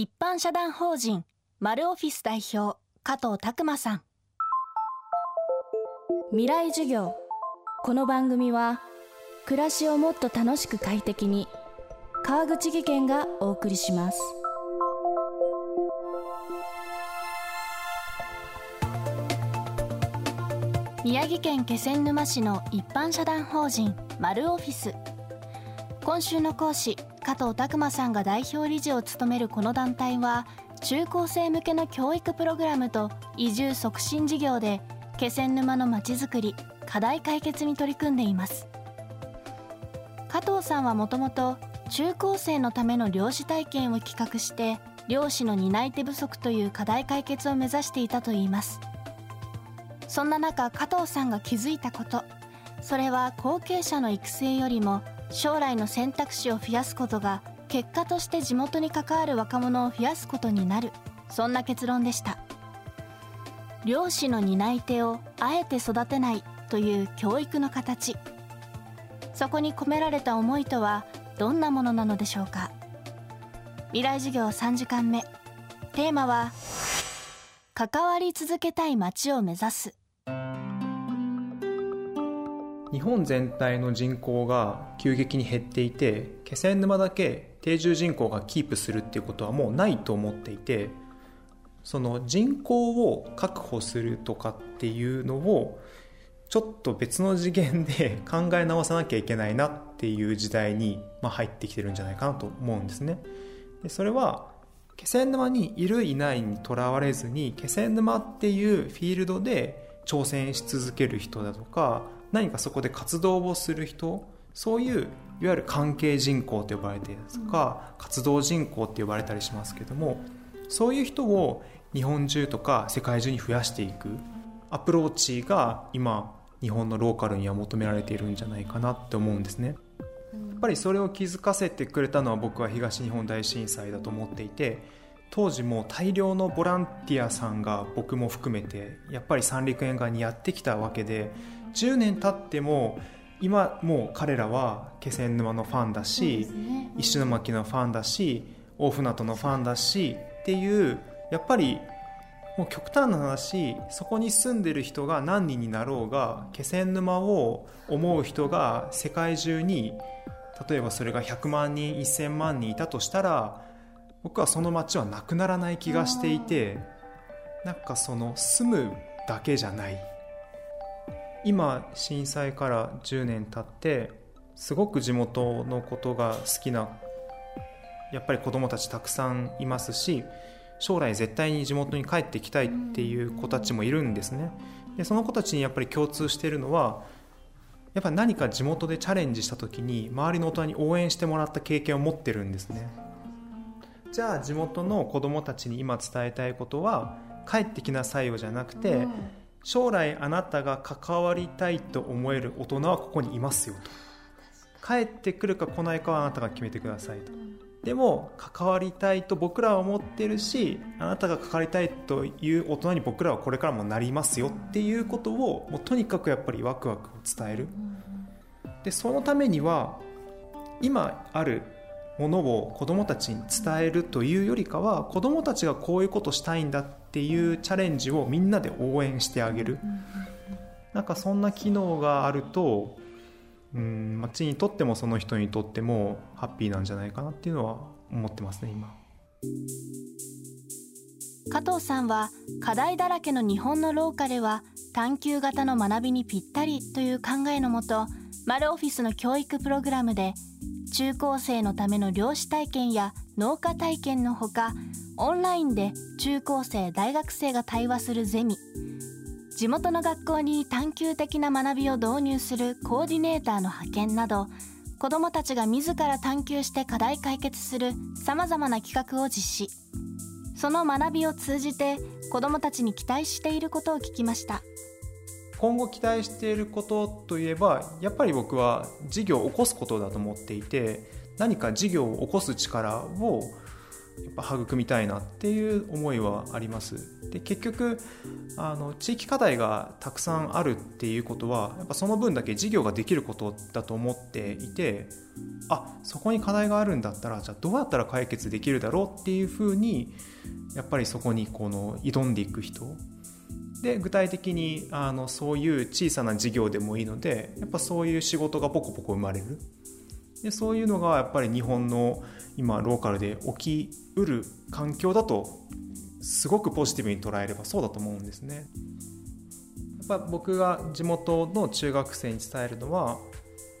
一般社団法人マルオフィス代表加藤拓馬さん。未来授業。この番組は暮らしをもっと楽しく快適に川口義賢がお送りします。宮城県気仙沼市の一般社団法人マルオフィス。今週の講師加藤拓馬さんが代表理事を務めるこの団体は中高生向けの教育プログラムと移住促進事業で気仙沼のまちづくり課題解決に取り組んでいます。加藤さんはもともと中高生のための漁師体験を企画して漁師の担い手不足という課題解決を目指していたといいます。そんな中加藤さんが気づいたこと。それは後継者の育成よりも将来の選択肢を増やすことが結果として地元に関わる若者を増やすことになる。そんな結論でした。漁師の担い手をあえて育てないという教育の形。そこに込められた思いとはどんなものなのでしょうか。未来授業3時間目テーマは関わり続けたい街を目指す。日本全体の人口が急激に減っていて気仙沼だけ定住人口がキープするっていうことはもうないと思っていてその人口を確保するとかっていうのをちょっと別の次元で 考え直さなきゃいけないなっていう時代に、まあ、入ってきてるんじゃないかなと思うんですね。でそれは気仙沼にいるいないにとらわれずに気仙沼っていうフィールドで挑戦し続ける人だとか何かそこで活動をする人そういういわゆる関係人口と呼ばれているとか、うん、活動人口って呼ばれたりしますけどもそういう人を日本中とか世界中に増やしていくアプローチが今日本のローカルには求められているんじゃないかなって思うんですね。やっぱりそれを気づかせてくれたのは僕は東日本大震災だと思っていて当時も大量のボランティアさんが僕も含めてやっぱり三陸沿岸にやってきたわけで10年経っても今もう彼らは気仙沼のファンだし、ね、石巻のファンだし大船渡のファンだしっていうやっぱりもう極端な話そこに住んでる人が何人になろうが気仙沼を思う人が世界中に例えばそれが100万人1000万人いたとしたら僕はその街はなくならない気がしていてなんかその住むだけじゃない今震災から10年経ってすごく地元のことが好きなやっぱり子供たちたくさんいますし将来絶対に地元に帰ってきたいっていう子たちもいるんですね。でその子たちにやっぱり共通しているのはやっぱ何か地元でチャレンジした時に周りの大人に応援してもらった経験を持ってるんですね。じゃあ地元の子供たちに今伝えたいことは帰ってきなさいよじゃなくて、将来あなたが関わりたいと思える大人はここにいますよと。帰ってくるか来ないかはあなたが決めてくださいと。でも関わりたいと僕らは思ってるしあなたが関わりたいという大人に僕らはこれからもなりますよっていうことをもうとにかくやっぱりワクワクを伝える。でそのためには今あるものを子どもたちに伝えるというよりかは子どもたちがこういうことしたいんだっていうチャレンジをみんなで応援してあげる。なんかそんな機能があるとうん町にとってもその人にとってもハッピーなんじゃないかなっていうのは思ってますね今。加藤さんは課題だらけの日本の廊下では探究型の学びにぴったりという考えのもとマルオフィスの教育プログラムで中高生のための漁師体験や農家体験のほかオンラインで中高生大学生が対話するゼミ。地元の学校に探究的な学びを導入するコーディネーターの派遣など子どもたちが自ら探究して課題解決するさまざまな企画を実施。その学びを通じて子どもたちに期待していることを聞きました。今後期待していることといえばやっぱり僕は事業を起こすことだと思っていて何か事業を起こす力をやっぱ育みたいなっていう思いはあります。で結局あの地域課題がたくさんあるっていうことはやっぱその分だけ事業ができることだと思っていてあそこに課題があるんだったらじゃあどうやったら解決できるだろうっていうふうにやっぱりそこにこの挑んでいく人で具体的にあのそういう小さな事業でもいいのでやっぱそういう仕事がポコポコ生まれるでそういうのがやっぱり日本の今ローカルで起きうる環境だとすごくポジティブに捉えればそうだと思うんですね。やっぱ僕が地元の中学生に伝えるのは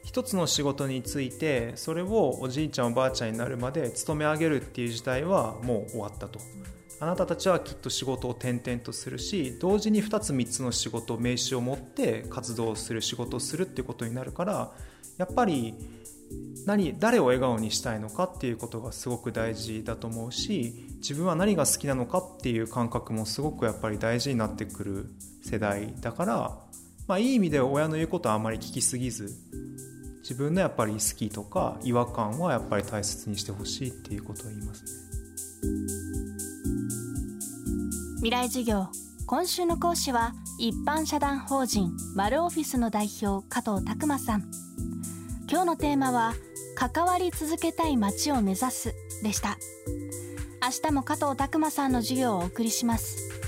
一つの仕事についてそれをおじいちゃんおばあちゃんになるまで勤め上げるっていう時代はもう終わったと。あなたたちはきっと仕事を転々とするし同時に2つ3つの仕事名刺を持って活動する仕事をするっていうことになるからやっぱり何誰を笑顔にしたいのかっていうことがすごく大事だと思うし自分は何が好きなのかっていう感覚もすごくやっぱり大事になってくる世代だから、まあ、いい意味で親の言うことはあまり聞きすぎず自分のやっぱり好きとか違和感はやっぱり大切にしてほしいっていうことを言いますね。未来授業今週の講師は一般社団法人マルオフィスの代表加藤拓磨さん。今日のテーマは関わり続けたい街を目指すでした。明日も加藤拓磨さんの授業をお送りします。